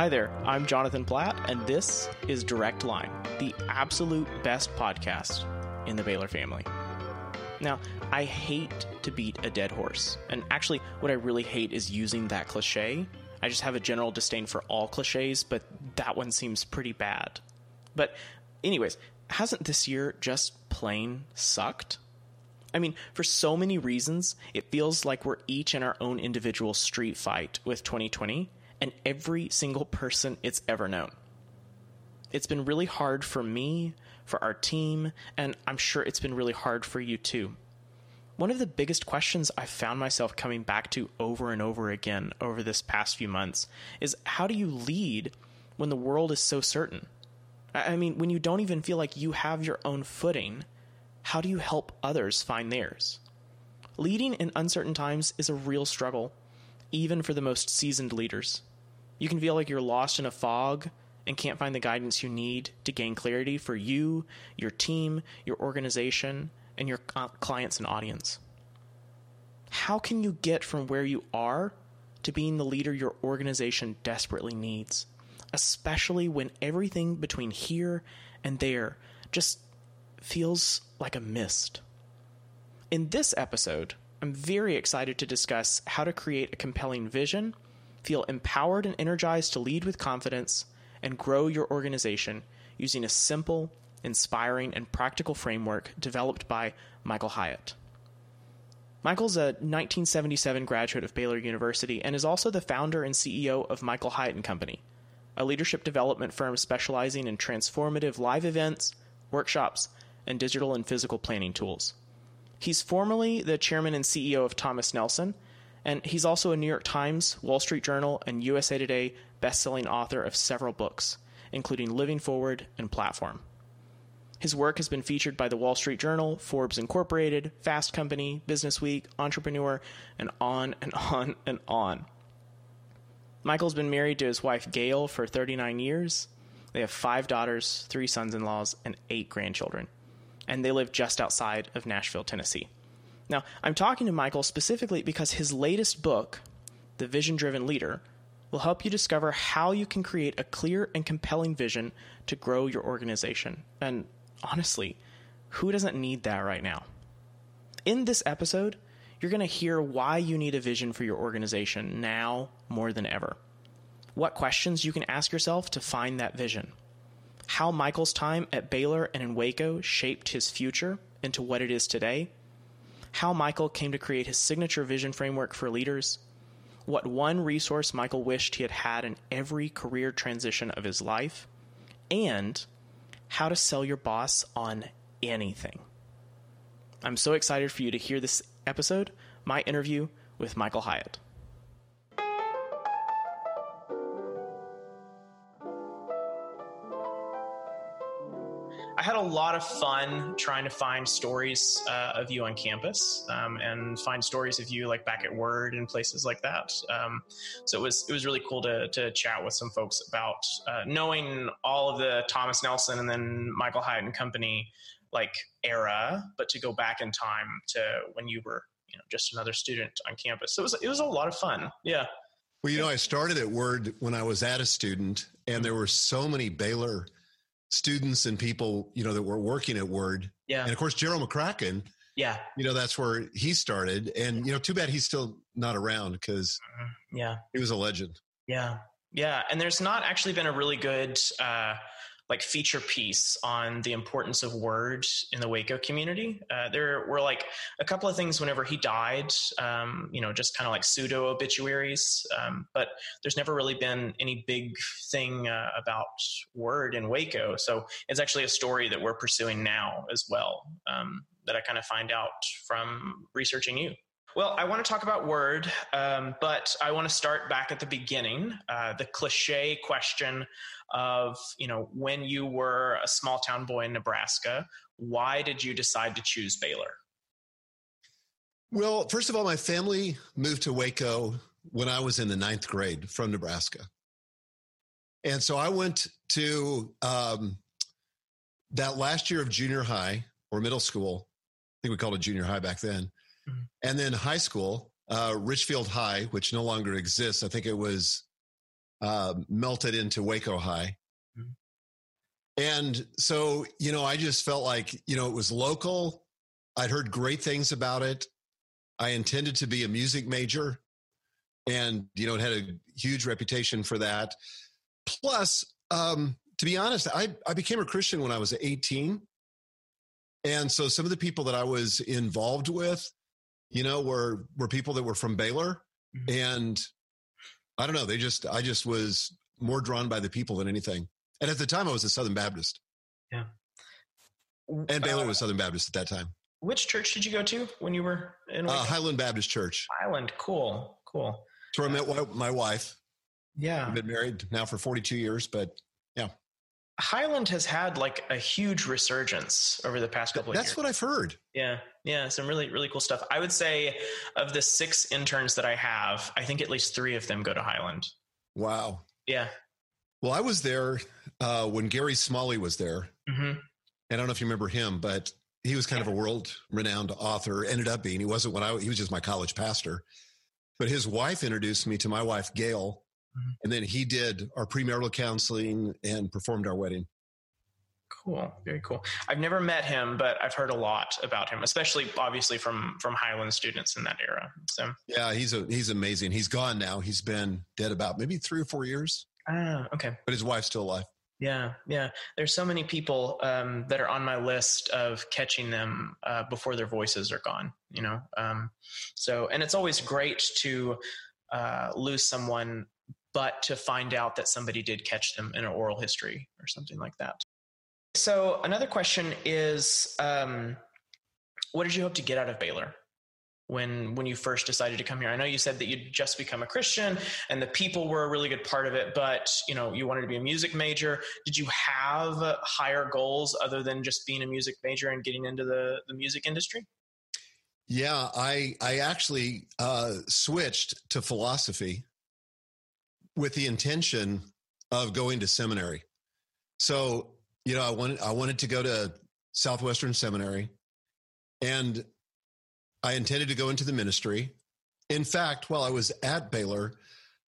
Hi there, I'm Jonathan Platt, and this is Direct Line, the absolute best podcast in the Baylor family. Now, I hate to beat a dead horse, and actually, what I really hate is using that cliche. I just have a general disdain for all cliches, but that one seems pretty bad. But, anyways, hasn't this year just plain sucked? I mean, for so many reasons, it feels like we're each in our own individual street fight with 2020 and every single person it's ever known. It's been really hard for me, for our team, and I'm sure it's been really hard for you too. One of the biggest questions I've found myself coming back to over and over again over this past few months is how do you lead when the world is so certain? I mean, when you don't even feel like you have your own footing, how do you help others find theirs? Leading in uncertain times is a real struggle, even for the most seasoned leaders. You can feel like you're lost in a fog and can't find the guidance you need to gain clarity for you, your team, your organization, and your clients and audience. How can you get from where you are to being the leader your organization desperately needs, especially when everything between here and there just feels like a mist? In this episode, I'm very excited to discuss how to create a compelling vision Feel empowered and energized to lead with confidence and grow your organization using a simple, inspiring, and practical framework developed by Michael Hyatt. Michael's a 1977 graduate of Baylor University and is also the founder and CEO of Michael Hyatt and Company, a leadership development firm specializing in transformative live events, workshops, and digital and physical planning tools. He's formerly the chairman and CEO of Thomas Nelson and he's also a New York Times, Wall Street Journal, and USA Today best-selling author of several books, including Living Forward and Platform. His work has been featured by the Wall Street Journal, Forbes Incorporated, Fast Company, Business Week, Entrepreneur, and on and on and on. Michael's been married to his wife Gail for 39 years. They have five daughters, three sons in laws, and eight grandchildren. And they live just outside of Nashville, Tennessee. Now, I'm talking to Michael specifically because his latest book, The Vision Driven Leader, will help you discover how you can create a clear and compelling vision to grow your organization. And honestly, who doesn't need that right now? In this episode, you're going to hear why you need a vision for your organization now more than ever. What questions you can ask yourself to find that vision. How Michael's time at Baylor and in Waco shaped his future into what it is today how Michael came to create his signature vision framework for leaders, what one resource Michael wished he had had in every career transition of his life, and how to sell your boss on anything. I'm so excited for you to hear this episode, my interview with Michael Hyatt. I had a lot of fun trying to find stories uh, of you on campus um, and find stories of you like back at Word and places like that. Um, so it was it was really cool to to chat with some folks about uh, knowing all of the Thomas Nelson and then Michael Hyatt and Company like era, but to go back in time to when you were you know just another student on campus. So it was it was a lot of fun. Yeah. Well, you know, I started at Word when I was at a student, and there were so many Baylor students and people, you know, that were working at Word. Yeah. And of course, Gerald McCracken. Yeah. You know, that's where he started. And, you know, too bad he's still not around because yeah, he was a legend. Yeah. Yeah. And there's not actually been a really good, uh, like feature piece on the importance of word in the Waco community. Uh, there were like a couple of things whenever he died, um, you know, just kind of like pseudo obituaries. Um, but there's never really been any big thing uh, about word in Waco. So it's actually a story that we're pursuing now as well. Um, that I kind of find out from researching you. Well, I want to talk about Word, um, but I want to start back at the beginning. Uh, the cliche question of, you know, when you were a small town boy in Nebraska, why did you decide to choose Baylor? Well, first of all, my family moved to Waco when I was in the ninth grade from Nebraska. And so I went to um, that last year of junior high or middle school. I think we called it junior high back then Mm-hmm. And then high school, uh, Richfield High, which no longer exists. I think it was uh, melted into Waco High. Mhm. And so, you know, I just felt like, you know, it was local. I'd heard great things about it. I intended to be a music major and, you know, it had a huge reputation for that. Plus, um, to be honest, I, I became a Christian when I was 18. And so some of the people that I was involved with, you know, were, were people that were from Baylor. Mhm. And I don't know, they just, I just was more drawn by the people than anything. And at the time I was a Southern Baptist Yeah. and Baylor Uh, was Southern Baptist at that time. Which church did you go to when you were in Uh, Highland Baptist Church. Highland? Cool, cool. It's where I met my wife. Yeah, I've been married now for 42 years, but Highland has had like a huge resurgence over the past couple of years. that's what I've heard. Yeah, yeah, some really, really cool stuff. I would say of the six interns that I have, I think at least three of them go to Highland. Wow. Yeah. Well, I was there uh, when Gary Smalley was there. hmm And I don't know if you remember him, but he was kind of a world renowned author, ended up being. He wasn't when I, he was just my college pastor. But his wife introduced me to my wife, Gail. Mhm. And then he did our premarital counseling and performed our wedding. Cool, very cool. I've never met him, but I've heard a lot about him, especially obviously from from Highland students in that era. So, Yeah, he's a, he's amazing. He's gone now. He's been dead about maybe three or four years, ah, okay. but his wife's still alive. Yeah, yeah. There's so many people um, that are on my list of catching them uh, before their voices are gone. You know, um, so and it's always great to uh, lose someone, but to find out that somebody did catch them in an oral history or something like that. So another question is, um, what did you hope to get out of Baylor? When, when you first decided to come here, I know you said that you'd just become a Christian, and the people were a really good part of it. But you know, you wanted to be a music major. Did you have higher goals other than just being a music major and getting into the the music industry? Yeah, I I actually uh, switched to philosophy with the intention of going to seminary. So you know, I wanted I wanted to go to Southwestern Seminary, and I intended to go into the ministry. In fact, while I was at Baylor,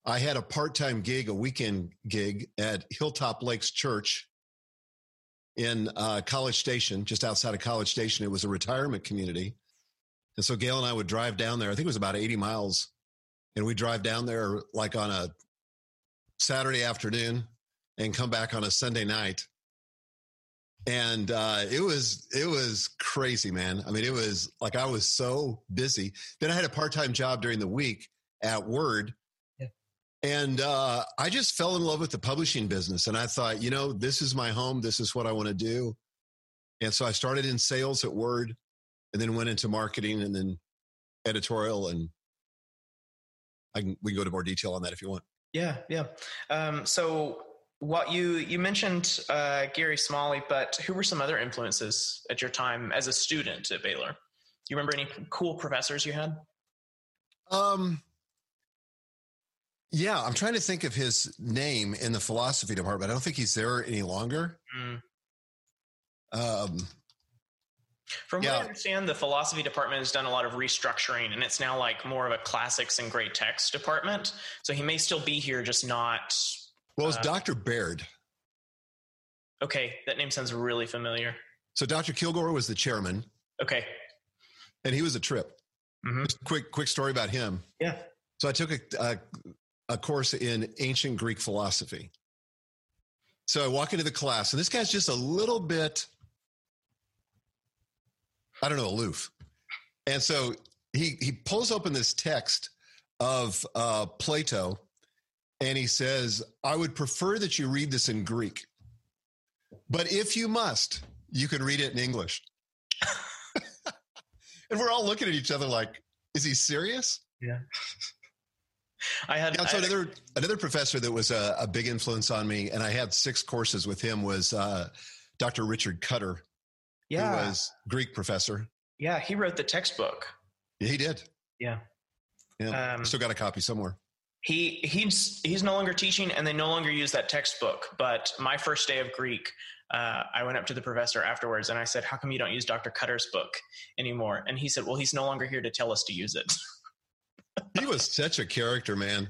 I had a part time gig, a weekend gig at Hilltop Lakes Church in uh, College Station, just outside of College Station. It was a retirement community. And so Gail and I would drive down there. I think it was about 80 miles. And we drive down there like on a Saturday afternoon and come back on a Sunday night. And uh, it was it was crazy, man. I mean, it was like I was so busy. Then I had a part time job during the week at Word, Yeah. and uh, I just fell in love with the publishing business. And I thought, you know, this is my home. This is what I want to do. And so I started in sales at Word, and then went into marketing, and then editorial. And I can we can go to more detail on that if you want. Yeah, yeah. Um, so what you you mentioned uh, Gary Smalley, but who were some other influences at your time as a student at Baylor? Do you remember any cool professors you had? Um, yeah, I'm trying to think of his name in the philosophy department. I don't think he's there any longer. Mm. Um, From what I understand, the philosophy department has done a lot of restructuring, and it's now like more of a classics and great text department. So he may still be here, just not. well, it's Uh, Dr. Baird. Okay, that name sounds really familiar. So Dr. Kilgore was the chairman, Okay. and he was a trip. Mhm. Just quick, quick story about him. Yeah. So I took a, a, a course in ancient Greek philosophy. So I walk into the class, and this guy's just a little bit, I don't know, aloof. And so he he pulls open this text of uh, Plato, and he says, "I would prefer that you read this in Greek, but if you must, you can read it in English." and we're all looking at each other like, "Is he serious?" I had. Yeah, I had another another professor that was a, a big influence on me, and I had six courses with him was uh, Dr. Richard Cutter, yeah, who was Greek professor. yeah. He wrote the textbook. Yeah, he did. Yeah. Yeah, Um, still got a copy somewhere. He he's he's no longer teaching, and they no longer use that textbook. But my first day of Greek, uh, I went up to the professor afterwards, and I said, "How come you don't use Dr. Cutter's book anymore?" And he said, "Well, he's no longer here to tell us to use it." He was such a character, man.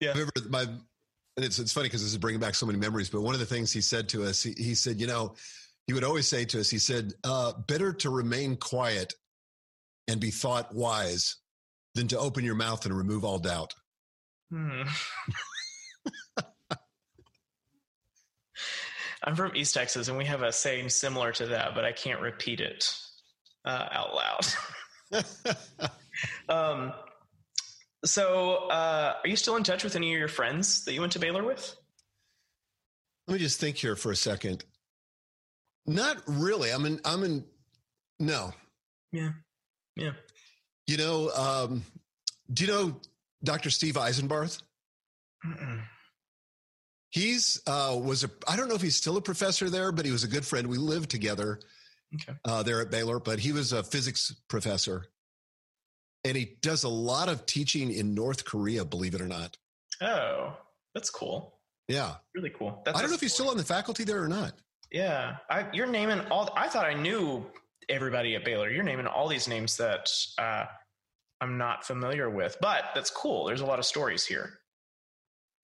Yeah. I remember my and it's it's funny because this is bringing back so many memories. But one of the things he said to us, he, he said, you know, he would always say to us, he said, uh, "Better to remain quiet and be thought wise than to open your mouth and remove all doubt." Hmm. I'm from East Texas, and we have a saying similar to that, but I can't repeat it uh, out loud. um, so, uh, are you still in touch with any of your friends that you went to Baylor with? Let me just think here for a second. Not really. I'm in. I'm in. No. Yeah. Yeah. You know. Um, do you know Dr. Steve Eisenbarth? Mm-mm. He's uh, was a. I don't know if he's still a professor there, but he was a good friend. We lived together okay. uh, there at Baylor. But he was a physics professor, and he does a lot of teaching in North Korea. Believe it or not. Oh, that's cool. Yeah, really cool. That's I don't know if he's still on the faculty there or not. Yeah, I, you're naming all. I thought I knew everybody at Baylor. You're naming all these names that uh, I'm not familiar with, but that's cool. There's a lot of stories here.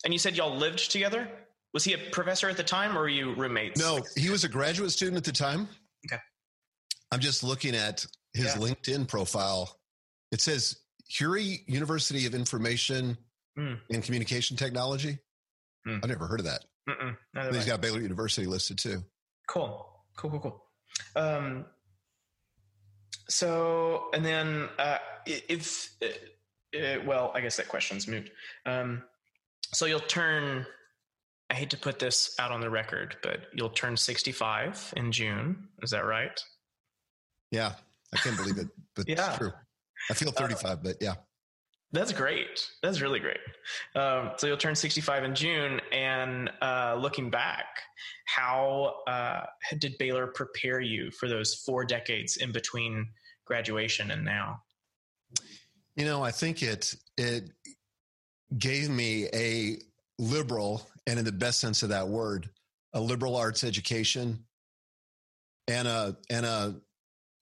And you said y'all lived together? Was he a professor at the time or were you roommates? No, he was a graduate student at the time. Okay. I'm just looking at his yeah. LinkedIn profile. It says Huri University of Information mm. and Communication Technology. Mm. I've never heard of that. He's got Baylor University listed too. Cool. Cool, cool, cool. Um, so, and then uh, if, uh, uh, well, I guess that question's moved. Um, so you'll turn, I hate to put this out on the record, but you'll turn 65 in June. Is that right? Yeah. I can't believe it, but yeah. it's true. I feel 35, uh, but yeah. That's great. That's really great. Um, so you'll turn 65 in June. And uh, looking back, how uh, did Baylor prepare you for those four decades in between graduation and now? You know, I think it it gave me a liberal, and in the best sense of that word, a liberal arts education and a and a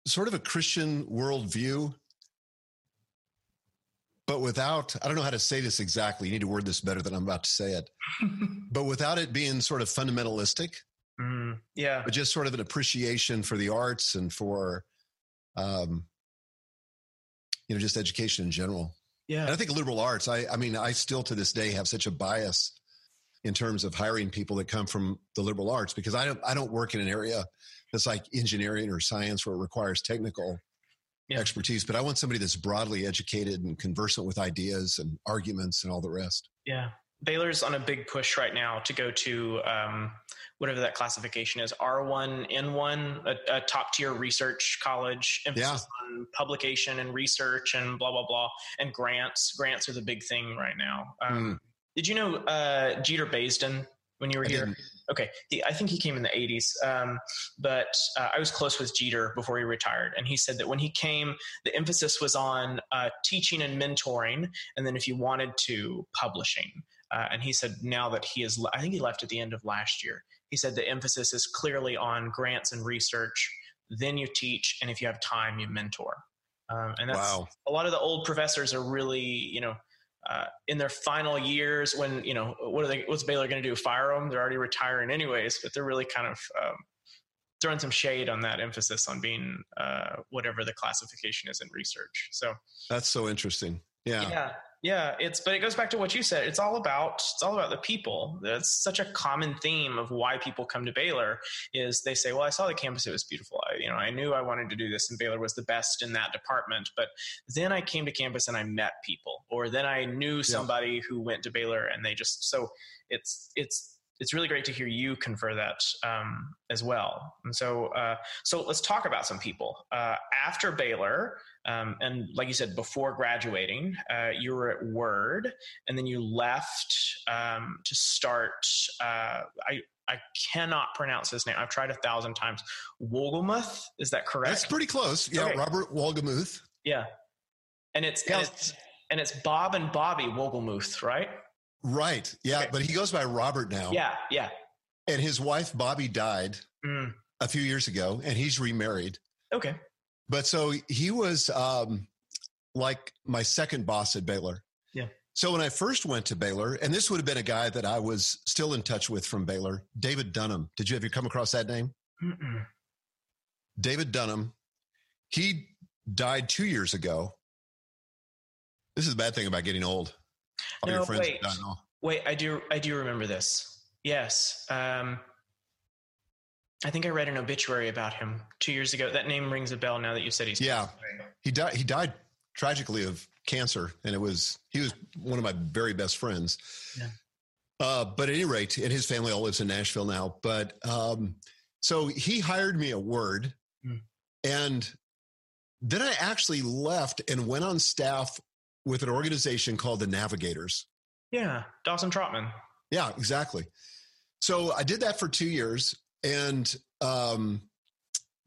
sort of a Christian worldview, but without I don't know how to say this exactly. You need to word this better than I'm about to say it. but without it being sort of fundamentalistic. Mm, yeah. But just sort of an appreciation for the arts and for um you know, just education in general. Yeah. And I think liberal arts, I, I mean, I still to this day have such a bias in terms of hiring people that come from the liberal arts because I don't, I don't work in an area that's like engineering or science where it requires technical yeah. expertise, but I want somebody that's broadly educated and conversant with ideas and arguments and all the rest. Yeah. Baylor's on a big push right now to go to um, whatever that classification is R1, N1, a, a top tier research college, emphasis yeah. on publication and research and blah, blah, blah. And grants. Grants are the big thing right now. Um, mm. Did you know uh, Jeter Basden when you were I here? Didn't. Okay. He, I think he came in the 80s. Um, but uh, I was close with Jeter before he retired. And he said that when he came, the emphasis was on uh, teaching and mentoring. And then if you wanted to, publishing. Uh, and he said now that he is, I think he left at the end of last year. He said the emphasis is clearly on grants and research. Then you teach, and if you have time, you mentor. Um, and that's wow. a lot of the old professors are really, you know, uh, in their final years when you know what are they? What's Baylor going to do? Fire them? They're already retiring anyways, but they're really kind of um, throwing some shade on that emphasis on being uh, whatever the classification is in research. So that's so interesting. Yeah. Yeah yeah it's but it goes back to what you said. It's all about it's all about the people. That's such a common theme of why people come to baylor is they say well i saw the campus it was beautiful. I you know i knew i wanted to do this and baylor was the best in that department. But then i came to campus and i met people or then i knew somebody yeah. who went to baylor and they just so it's it's it's really great to hear you confer that um, as well. And so, uh, so let's talk about some people. Uh, after Baylor, um, and like you said, before graduating, uh, you were at Word, and then you left um, to start. Uh, I I cannot pronounce his name. I've tried a thousand times. Wolgemuth, is that correct? That's pretty close. Yeah, okay. Robert Wolgemuth. Yeah, and it's, yeah. and it's and it's Bob and Bobby Wolgemuth, right? Right. Yeah, okay. but he goes by Robert now. Yeah, yeah. And his wife Bobby died mm. a few years ago, and he's remarried. Okay. But so he was um, like my second boss at Baylor. Yeah. So when I first went to Baylor, and this would have been a guy that I was still in touch with from Baylor, David Dunham. Did you ever come across that name? Mm-mm. David Dunham. He died two years ago. This is a bad thing about getting old. All no, wait, wait. I do. I do remember this. Yes. Um, I think I read an obituary about him two years ago. That name rings a bell now that you said he's. Yeah, he died. He died tragically of cancer, and it was he was one of my very best friends. Yeah. Uh, but at any rate, and his family all lives in Nashville now. But um, so he hired me at Word, mm. and then I actually left and went on staff with an organization called the Navigators. Yeah, Dawson Trotman. Yeah, exactly. So I did that for two years, and um,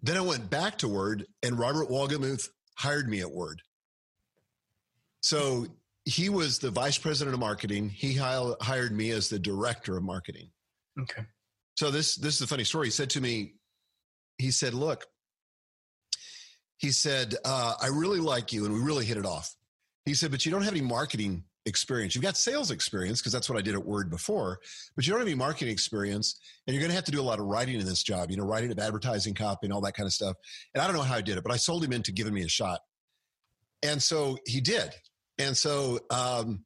then I went back to Word, and Robert Wolgemuth hired me at Word. So he was the vice president of marketing. He hired me as the director of marketing. Okay. So this this is a funny story. He said to me, he said, "Look," he said, uh, "I really like you, and we really hit it off." He said, "But you don't have any marketing experience. You've got sales experience because that's what I did at Word before, but you don't have any marketing experience, and you're going to have to do a lot of writing in this job. You know, writing of advertising copy and all that kind of stuff. And I don't know how I did it, but I sold him into giving me a shot, and so he did. And so, um,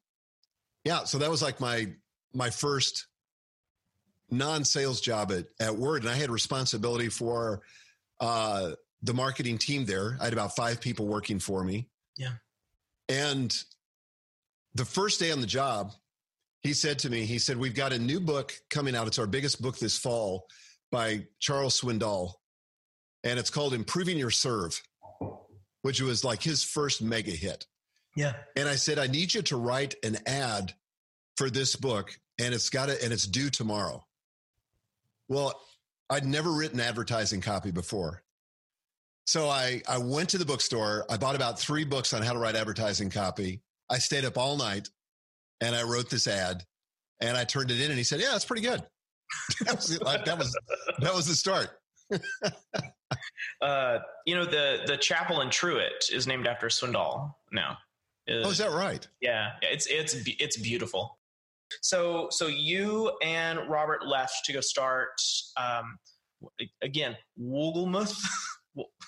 yeah, so that was like my my first non-sales job at, at Word, and I had responsibility for uh, the marketing team there. I had about five people working for me. Yeah. And the first day on the job, he said to me, he said, We've got a new book coming out. It's our biggest book this fall by Charles Swindoll. And it's called Improving Your Serve, which was like his first mega hit. Yeah. And I said, I need you to write an ad for this book and it's got it and it's due tomorrow. Well, I'd never written advertising copy before. So I, I went to the bookstore. I bought about three books on how to write advertising copy. I stayed up all night and I wrote this ad and I turned it in and he said, yeah, that's pretty good. that, was, that was, that was the start. uh, you know, the, the chapel in Truett is named after Swindoll now. oh, is that right? Yeah, it's, it's, it's beautiful. So, so you and Robert left to go start, um, again, Wolgemuth.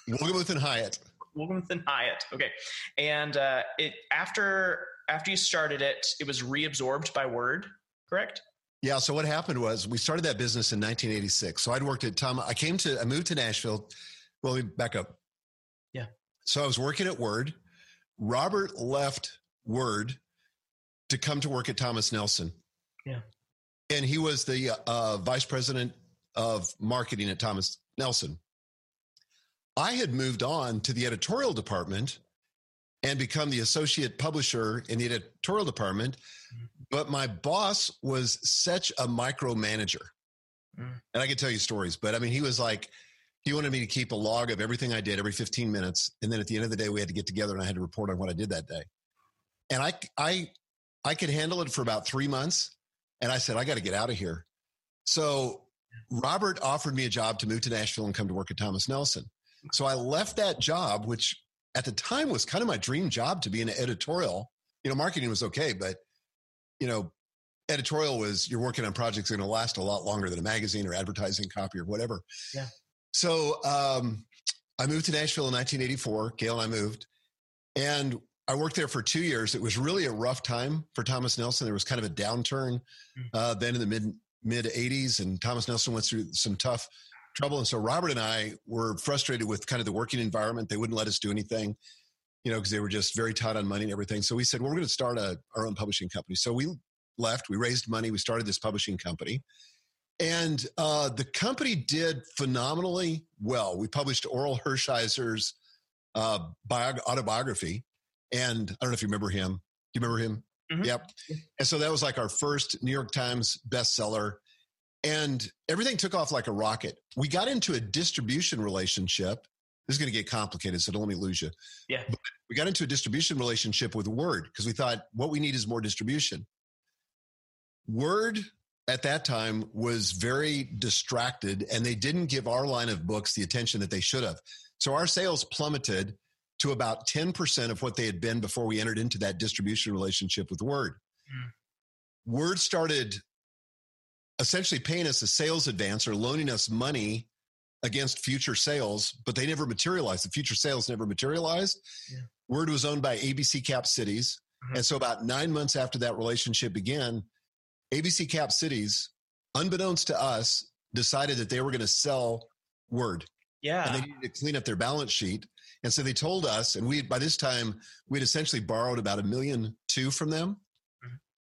Wolgemuth and Hyatt. Wolgemuth and Hyatt. Okay, and uh, it after after you started it, it was reabsorbed by Word, correct? Yeah. So what happened was we started that business in 1986. So I'd worked at Tom. I came to I moved to Nashville. Well, let me back up. Yeah. So I was working at Word. Robert left Word to come to work at Thomas Nelson. Yeah. And he was the uh, vice president of marketing at Thomas Nelson. I had moved on to the editorial department and become the associate publisher in the editorial department. Mm-hmm. But my boss was such a micromanager. Mm. And I could tell you stories, but I mean, he was like, he wanted me to keep a log of everything I did every 15 minutes. And then at the end of the day, we had to get together and I had to report on what I did that day. And I, I, I could handle it for about three months. And I said, I got to get out of here. So Robert offered me a job to move to Nashville and come to work at Thomas Nelson. So I left that job, which at the time was kind of my dream job to be an editorial. You know, marketing was okay, but you know, editorial was you're working on projects that are going to last a lot longer than a magazine or advertising copy or whatever. Yeah. So um, I moved to Nashville in 1984. Gail and I moved, and I worked there for two years. It was really a rough time for Thomas Nelson. There was kind of a downturn hmm. uh, then in the mid mid 80s, and Thomas Nelson went through some tough trouble. And so Robert and I were frustrated with kind of the working environment. They wouldn't let us do anything, you know, because they were just very tight on money and everything. So we said, well, we're going to start a, our own publishing company. So we left, we raised money, we started this publishing company. And uh, the company did phenomenally well. We published Orel Hershiser's uh, biog- autobiography. And I don't know if you remember him. Do you remember him? Mm-hmm. Yep. And so that was like our first New York Times bestseller and everything took off like a rocket. We got into a distribution relationship. This is going to get complicated, so don't let me lose you. Yeah. But we got into a distribution relationship with Word because we thought what we need is more distribution. Word at that time was very distracted and they didn't give our line of books the attention that they should have. So our sales plummeted to about 10% of what they had been before we entered into that distribution relationship with Word. Hmm. Word started essentially paying us a sales advance or loaning us money against future sales, but they never materialized. The future sales never materialized. Yeah. Word was owned by ABC Cap Cities. Mm-hmm. And so, about nine months after that relationship began, ABC Cap Cities, unbeknownst to us, decided that they were going to sell Word. Yeah. And they needed to clean up their balance sheet. And so they told us, and we by this time we'd essentially borrowed about a million two from them.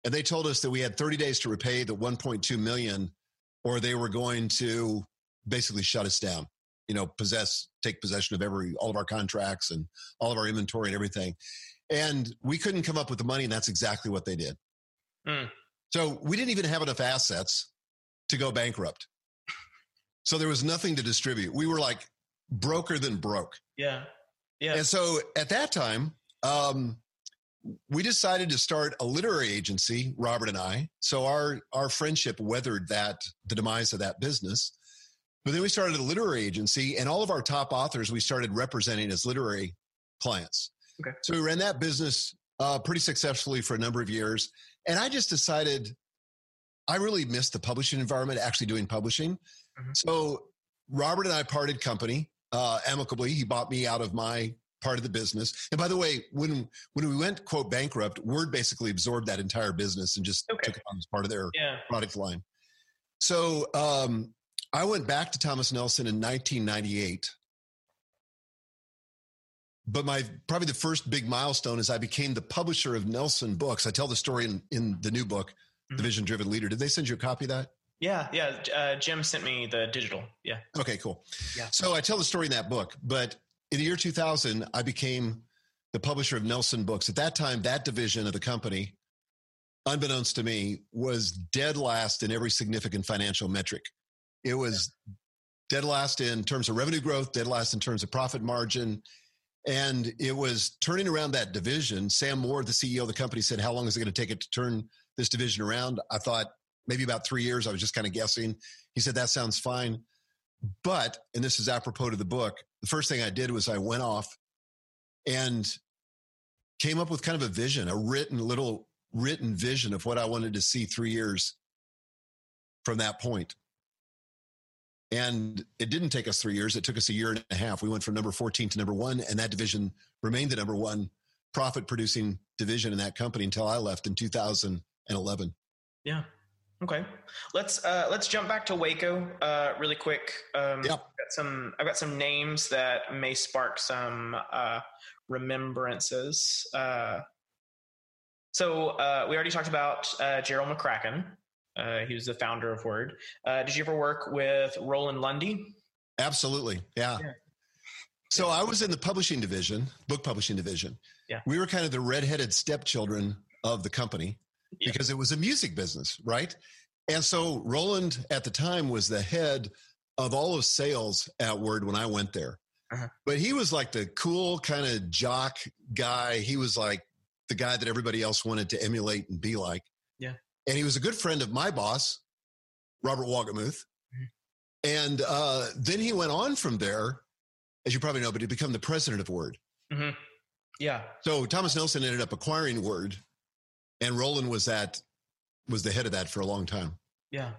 And they told us that we had 30 days to repay the 1.2 million, or they were going to basically shut us down. You know, possess, take possession of every all of our contracts and all of our inventory and everything. And we couldn't come up with the money, and that's exactly what they did. Mm. So we didn't even have enough assets to go bankrupt. So there was nothing to distribute. We were like broker than broke. Yeah. Yeah. And so at that time, um, we decided to start a literary agency, Robert and I. So our our friendship weathered that the demise of that business. But then we started a literary agency, and all of our top authors we started representing as literary clients. Okay. So we ran that business uh, pretty successfully for a number of years. And I just decided I really missed the publishing environment, actually doing publishing. Mm-hmm. So Robert and I parted company uh, amicably. He bought me out of my part of the business. And by the way, when when we went quote bankrupt, Word basically absorbed that entire business and just okay. took it on as part of their yeah. product line. So um, I went back to Thomas Nelson in 1998 but my probably the first big milestone is I became the publisher of Nelson Books. I tell the story in, in the new book, mm-hmm. The Vision Driven Leader. Did they send you a copy of that? Yeah, yeah. Uh, Jim sent me the digital. Yeah. Okay, cool. Yeah. So I tell the story in that book, but in the year 2000, I became the publisher of Nelson Books. At that time, that division of the company, unbeknownst to me, was dead last in every significant financial metric. It was yeah. dead last in terms of revenue growth, dead last in terms of profit margin, and it was turning around that division. Sam Moore, the CEO of the company, said, How long is it going to take it to turn this division around? I thought maybe about three years. I was just kind of guessing. He said, That sounds fine. But, and this is apropos to the book, the first thing I did was I went off and came up with kind of a vision, a written little written vision of what I wanted to see three years from that point. And it didn't take us three years. It took us a year and a half. We went from number 14 to number one, and that division remained the number one profit producing division in that company until I left in 2011. Yeah. Okay. Let's uh, let's jump back to Waco uh, really quick. Um, yeah. I've got some I've got some names that may spark some uh, remembrances. Uh, so uh, we already talked about uh, Gerald McCracken. Uh, he was the founder of Word. Uh, did you ever work with Roland Lundy? Absolutely. Yeah. yeah. So I was in the publishing division, book publishing division. Yeah. We were kind of the redheaded stepchildren of the company yeah. because it was a music business, right? And so Roland at the time was the head of all of sales at Word when I went there. Uh-huh. But he was like the cool kind of jock guy. He was like the guy that everybody else wanted to emulate and be like. Yeah. And he was a good friend of my boss, Robert Wolgemuth. Mm-hmm. And uh, then he went on from there, as you probably know, but he became the president of Word. Mm-hmm. Yeah. So Thomas Nelson ended up acquiring Word, and Roland was that was the head of that for a long time. Yeah.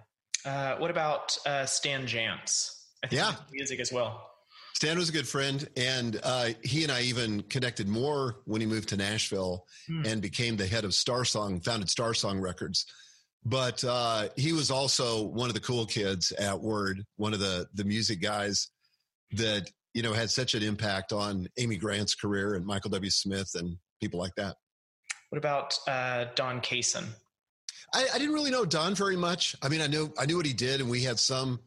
Uh, what about uh, Stan Jantz? I think yeah. music as well. Stan was a good friend, and uh, he and I even connected more when he moved to Nashville mm. and became the head of Star Song, founded Star Song Records. But uh, he was also one of the cool kids at Word, one of the the music guys that you know had such an impact on Amy Grant's career and Michael W. Smith and people like that. What about uh, Don Kaysen? I, I didn't really know Don very much. I mean, I knew I knew what he did, and we had some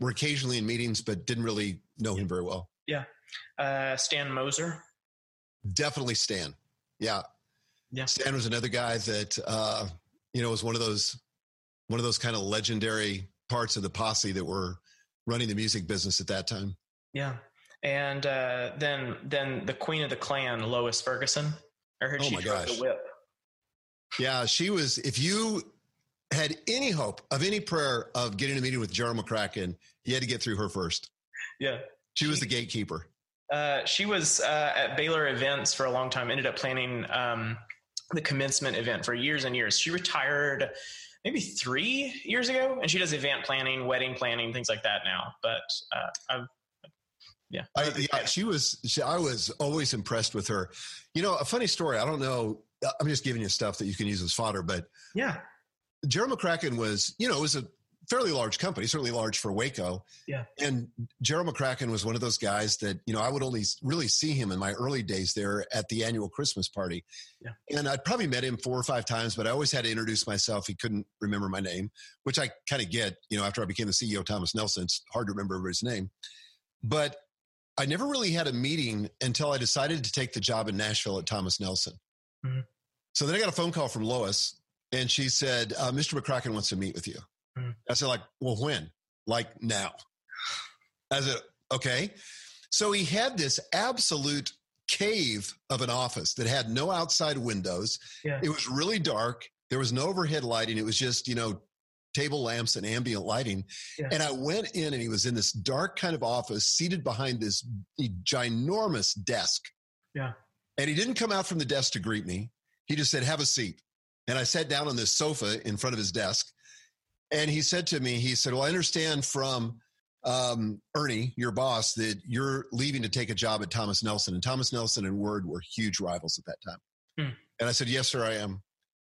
were occasionally in meetings, but didn't really know him very well. Yeah. Uh, Stan Moser. Definitely Stan. Yeah. Yeah. Stan was another guy that, uh, you know, was one of those, one of those kind of legendary parts of the posse that were running the music business at that time. Yeah. And uh, then, then the queen of the clan, Lois Ferguson. I heard oh she gosh! the whip. Yeah, she was. If you had any hope of any prayer of getting a meeting with Gerald McCracken, you had to get through her first. Yeah. She was the gatekeeper. Uh, she was uh, at Baylor events for a long time, ended up planning um, the commencement event for years and years. She retired maybe three years ago, and she does event planning, wedding planning, things like that now. But uh, I've yeah. I, yeah, she was. She, I was always impressed with her. You know, a funny story. I don't know. Uh, I'm just giving you stuff that you can use as fodder, but yeah, Gerald McCracken was. You know, it was a fairly large company, certainly large for Waco. Yeah. And Gerald McCracken was one of those guys that, you know, I would only really see him in my early days there at the annual Christmas party. Yeah. And I'd probably met him four or five times, but I always had to introduce myself. He couldn't remember my name, which I kind of get, you know, after I became the CEO Thomas Nelson, it's hard to remember everybody's name. But I never really had a meeting until I decided to take the job in Nashville at Thomas Nelson. Mm-hmm. So then I got a phone call from Lois and she said, uh, Mr. McCracken wants to meet with you. Mm. I said, like, well, when? Like now. I said, okay. So he had this absolute cave of an office that had no outside windows. Yeah. It was really dark. There was no overhead lighting. It was just, you know, table lamps and ambient lighting. And I went in and he was in this dark kind of office, seated behind this ginormous desk. Yeah. And he didn't come out from the desk to greet me. He just said, have a seat. And I sat down on this sofa in front of his desk. And he said to me, he said, Well, I understand from um, Ernie, your boss, that you're leaving to take a job at Thomas Nelson. And Thomas Nelson and Word were huge rivals at that time. Hmm. And I said, Yes, sir, I am.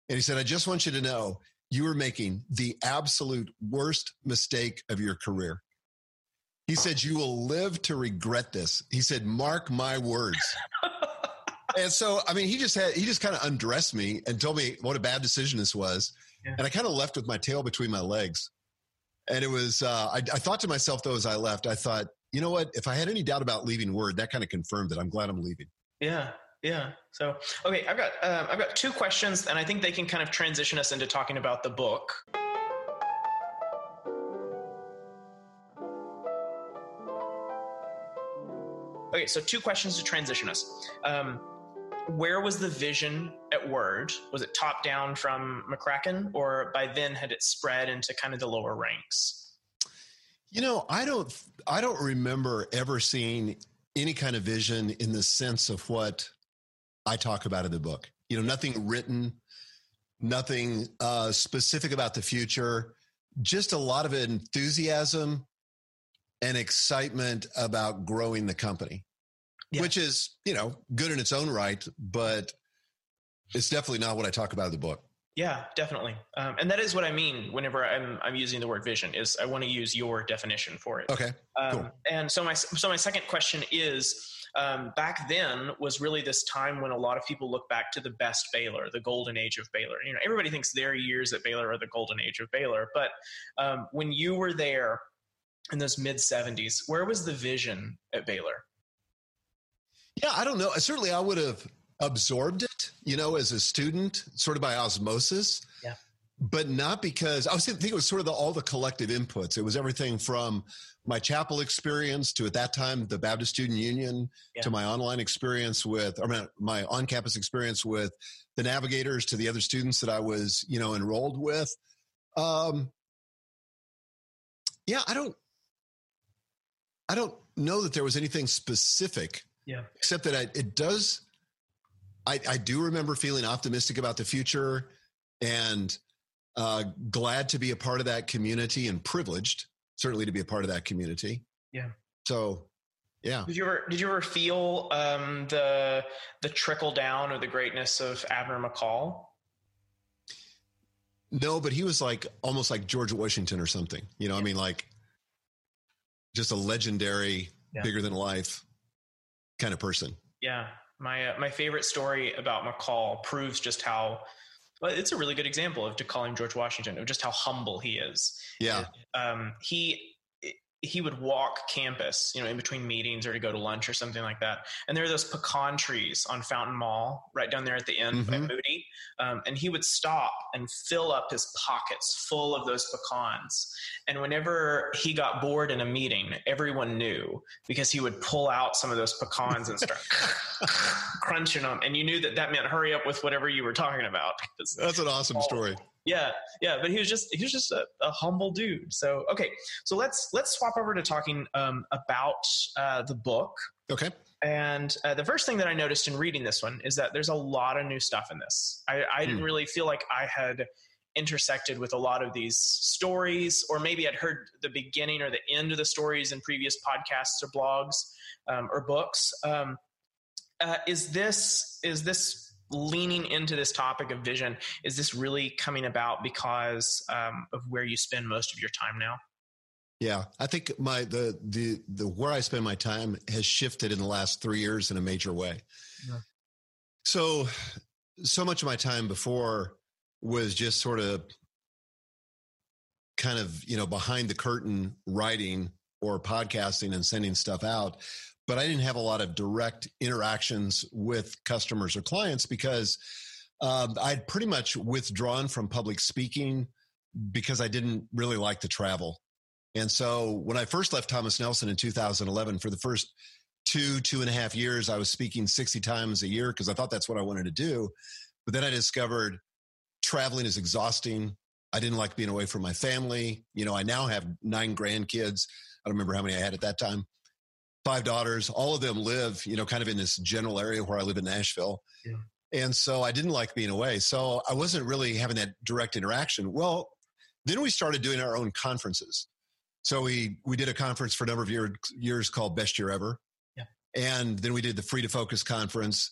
And he said, I just want you to know you are making the absolute worst mistake of your career. He said, You will live to regret this. He said, Mark my words. and so, I mean, he just had, he just kind of undressed me and told me what a bad decision this was. Yeah. And I kind of left with my tail between my legs. And it was, uh, I, I thought to myself, though, as I left, I thought, you know what? If I had any doubt about leaving Word, that kind of confirmed it. I'm glad I'm leaving. Yeah. Yeah. So, okay, I've got um, I've got two questions, and I think they can kind of transition us into talking about the book. Okay, so two questions to transition us. Um, where was the vision at Word? Was it top down from McCracken, or by then had it spread into kind of the lower ranks? You know, I don't, I don't remember ever seeing any kind of vision in the sense of what I talk about in the book. You know, nothing written, nothing uh, specific about the future, just a lot of enthusiasm and excitement about growing the company yeah. which is you know good in its own right, but it's definitely not what I talk about in the book. Yeah, definitely, um, and that is what I mean whenever I'm I'm using the word vision. Is I want to use your definition for it. Okay. Um, cool. And so my so my second question is. Um, back then was really this time when a lot of people look back to the best Baylor, the golden age of Baylor. You know, everybody thinks their years at Baylor are the golden age of Baylor, but um, when you were there in those mid 70s, where was the vision at Baylor? Yeah, I don't know. Certainly, I would have absorbed it, you know, as a student, sort of by osmosis. Yeah. But not because I was thinking it was sort of the, all the collective inputs. It was everything from my chapel experience to at that time the Baptist Student Union yeah. to my online experience with, or my, my on-campus experience with the navigators to the other students that I was, you know, enrolled with. Um, yeah, I don't, I don't know that there was anything specific yeah. Except that I, it does. I, I do remember feeling optimistic about the future and uh, glad to be a part of that community and privileged certainly to be a part of that community. Yeah. So, yeah. Did you ever did you ever feel um, the the trickle down or the greatness of Abner McCall? No, but he was like almost like George Washington or something. You know, yeah. I mean, like just a legendary, yeah. bigger than life kind of person. Yeah, my uh, my favorite story about McCall proves just how. Well, it's a really good example of to call him George Washington of just how humble he is. Yeah. Um, he he would walk campus, you know, in between meetings or to go to lunch or something like that. And there are those pecan trees on Fountain Mall, right down there at the end mm-hmm. at Moody. Um, and he would stop and fill up his pockets full of those pecans. And whenever he got bored in a meeting, everyone knew because he would pull out some of those pecans and start crunching them. And you knew that that meant hurry up with whatever you were talking about. That's an awesome story yeah yeah but he was just he was just a, a, humble dude so okay so let's let's swap over to talking um, about uh, the book okay And uh, the first thing that I noticed in reading this one is that there's a lot of new stuff in this. I, I didn't hmm. really feel like I had intersected with a lot of these stories, or maybe I'd heard the beginning or the end of the stories in previous podcasts or blogs um, or books. Um, uh, is this is this leaning into this topic of vision? Is this really coming about because um, of where you spend most of your time now? Yeah, I think my the the the where I spend my time has shifted in the last three years in a major way. Yeah. So, so much of my time before was just sort of kind of you know behind the curtain writing or podcasting and sending stuff out but i didn't have a lot of direct interactions with customers or clients because um, i'd pretty much withdrawn from public speaking because i didn't really like to travel and so when i first left thomas nelson in 2011 for the first two two and a half years i was speaking 60 times a year because i thought that's what i wanted to do but then i discovered traveling is exhausting. I didn't like being away from my family. You know, I now have nine grandkids. I don't remember how many I had at that time. Five daughters. All of them live, you know, kind of in this general area where I live in Nashville. Yeah. And so I didn't like being away. So I wasn't really having that direct interaction. Well, then we started doing our own conferences. So we we did a conference for a number of year, years called Best Year Ever. Yeah. And then we did the Free to Focus conference.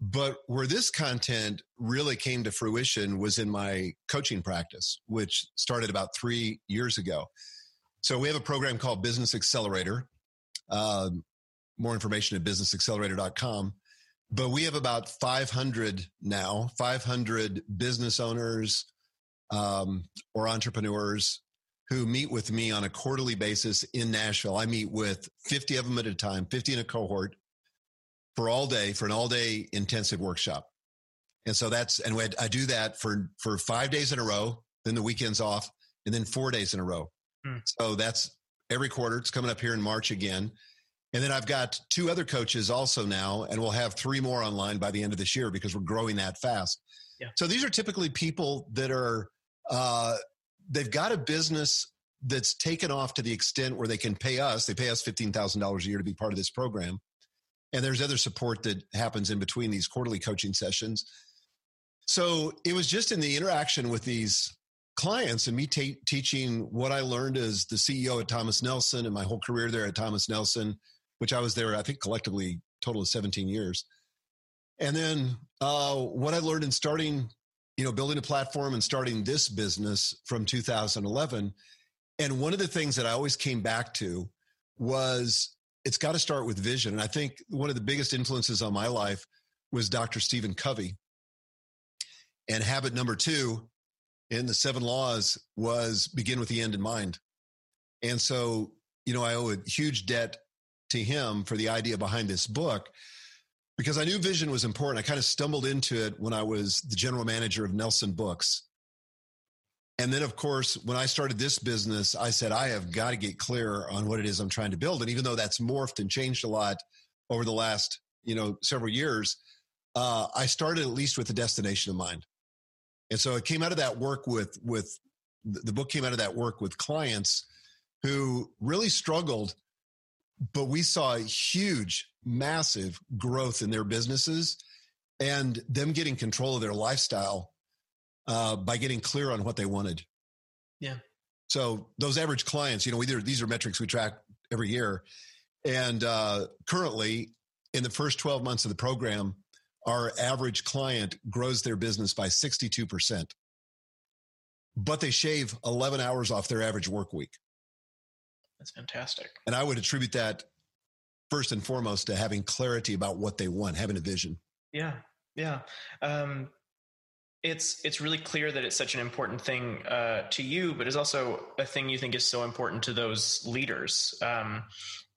But where this content really came to fruition was in my coaching practice, which started about three years ago. So we have a program called Business Accelerator. Um, more information at businessaccelerator.com. But we have about 500 now, 500 business owners um, or entrepreneurs who meet with me on a quarterly basis in Nashville. I meet with 50 of them at a time, 50 in a cohort for all day for an all day intensive workshop. And so that's, and I do that for, for five days in a row, then the weekends off, and then four days in a row. Hmm. So that's every quarter. It's coming up here in March again. And then I've got two other coaches also now, and we'll have three more online by the end of this year because we're growing that fast. Yeah. So these are typically people that are, uh, they've got a business that's taken off to the extent where they can pay us. They pay us $15,000 a year to be part of this program. And there's other support that happens in between these quarterly coaching sessions. So it was just in the interaction with these clients and me t- teaching what I learned as the CEO at Thomas Nelson and my whole career there at Thomas Nelson, which I was there, I think collectively total of 17 years. And then uh, what I learned in starting, you know, building a platform and starting this business from 2011. And one of the things that I always came back to was it's got to start with vision. And I think one of the biggest influences on my life was Dr. Stephen Covey. And habit number two in the seven laws was begin with the end in mind. And so, you know, I owe a huge debt to him for the idea behind this book because I knew vision was important. I kind of stumbled into it when I was the general manager of Nelson Books. And then, of course, when I started this business, I said, I have got to get clear on what it is I'm trying to build. And even though that's morphed and changed a lot over the last, you know, several years, uh, I started at least with the destination in mind. And so it came out of that work with, with the book came out of that work with clients who really struggled, but we saw huge, massive growth in their businesses and them getting control of their lifestyle uh, by getting clear on what they wanted. Yeah. So those average clients, you know, either these are metrics we track every year, and uh, currently in the first 12 months of the program, our average client grows their business by 62%, but they shave 11 hours off their average work week. That's fantastic. And I would attribute that first and foremost to having clarity about what they want, having a vision. Yeah. Yeah. Um, it's it's really clear that it's such an important thing uh, to you, but it's also a thing you think is so important to those leaders. Um,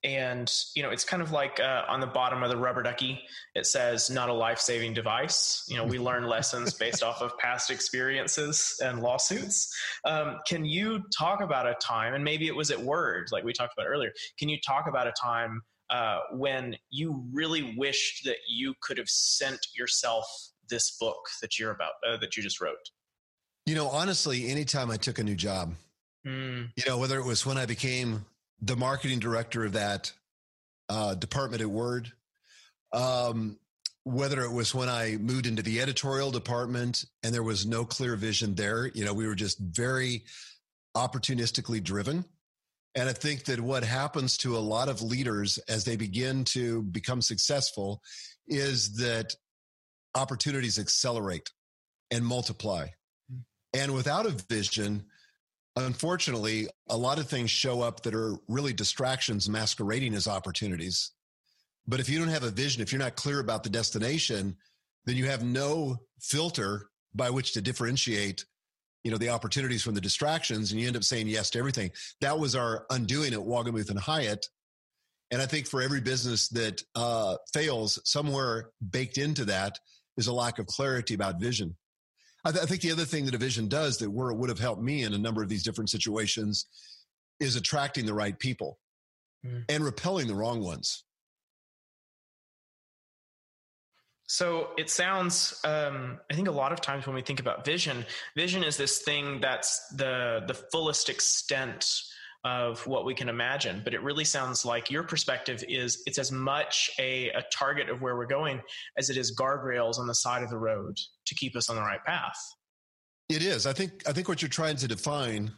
and you know, it's kind of like uh, on the bottom of the rubber ducky, it says "not a life saving device." You know, we learn lessons based off of past experiences and lawsuits. Um, can you talk about a time, and maybe it was at Word, like we talked about earlier? Can you talk about a time uh, when you really wished that you could have sent yourself this book that you're about uh, that you just wrote? You know, honestly, anytime I took a new job, mm. you know, whether it was when I became the marketing director of that uh, department at Word, Um, whether it was when I moved into the editorial department and there was no clear vision there, you know, we were just very opportunistically driven. And I think that what happens to a lot of leaders as they begin to become successful is that opportunities accelerate and multiply. Hmm. And without a vision, unfortunately, a lot of things show up that are really distractions masquerading as opportunities. But if you don't have a vision, if you're not clear about the destination, then you have no filter by which to differentiate you know the opportunities from the distractions and you end up saying yes to everything. That was our undoing at Wolgemuth and Hyatt. And i think for every business that uh, fails somewhere baked into that is a lack of clarity about vision I, th- I think the other thing the division does that where it would have helped me in a number of these different situations is attracting the right people mm. and repelling the wrong ones So it sounds. Um, I think a lot of times when we think about vision, vision is this thing that's the the fullest extent of what we can imagine. But it really sounds like your perspective is it's as much a, a target of where we're going as it is guardrails on the side of the road to keep us on the right path. It is. I think. I think what you're trying to define,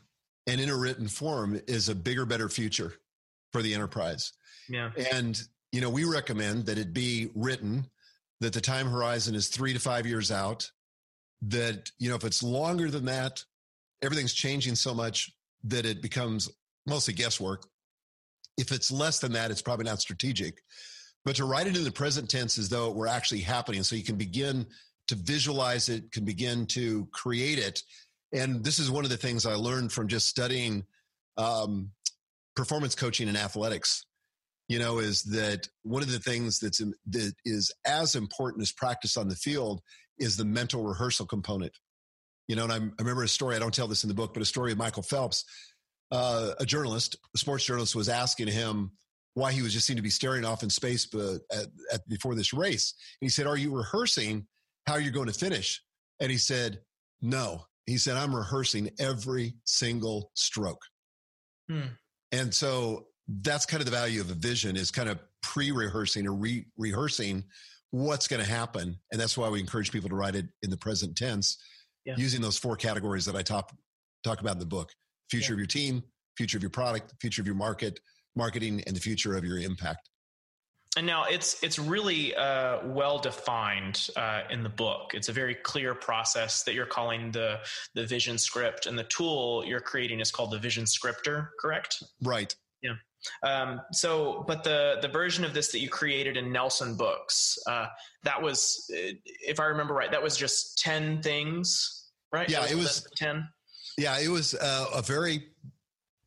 and in a written form, is a bigger, better future for the enterprise. Yeah. And you know, we recommend that it be written that the time horizon is three to five years out. That, you know, if it's longer than that, everything's changing so much that it becomes mostly guesswork. If it's less than that, it's probably not strategic. But to write it in the present tense as though it were actually happening, so you can begin to visualize it, can begin to create it. And this is one of the things I learned from just studying um, performance coaching and athletics you know, is that one of the things that's that is as important as practice on the field is the mental rehearsal component. You know, and I'm, i remember a story. I don't tell this in the book, but a story of Michael Phelps, uh, a journalist, a sports journalist, was asking him why he was just seemed to be staring off in space but at, at, before this race. And he said, "Are you rehearsing how you're going to finish?" And he said, "No." He said, "I'm rehearsing every single stroke." Hmm. And so that's kind of the value of a vision is kind of pre-rehearsing or re- rehearsing what's going to happen and that's why we encourage people to write it in the present tense yeah. using those four categories that i talk talk about in the book future yeah. of your team future of your product future of your market marketing and the future of your impact and now it's it's really uh, well defined uh, in the book. It's a very clear process that you're calling the the vision script, and the tool you're creating is called the vision scripter. Correct? Right. Yeah. Um, so, but the the version of this that you created in Nelson Books, uh, that was, if I remember right, that was just ten things, right? Yeah, was it was ten. Yeah, it was uh, a very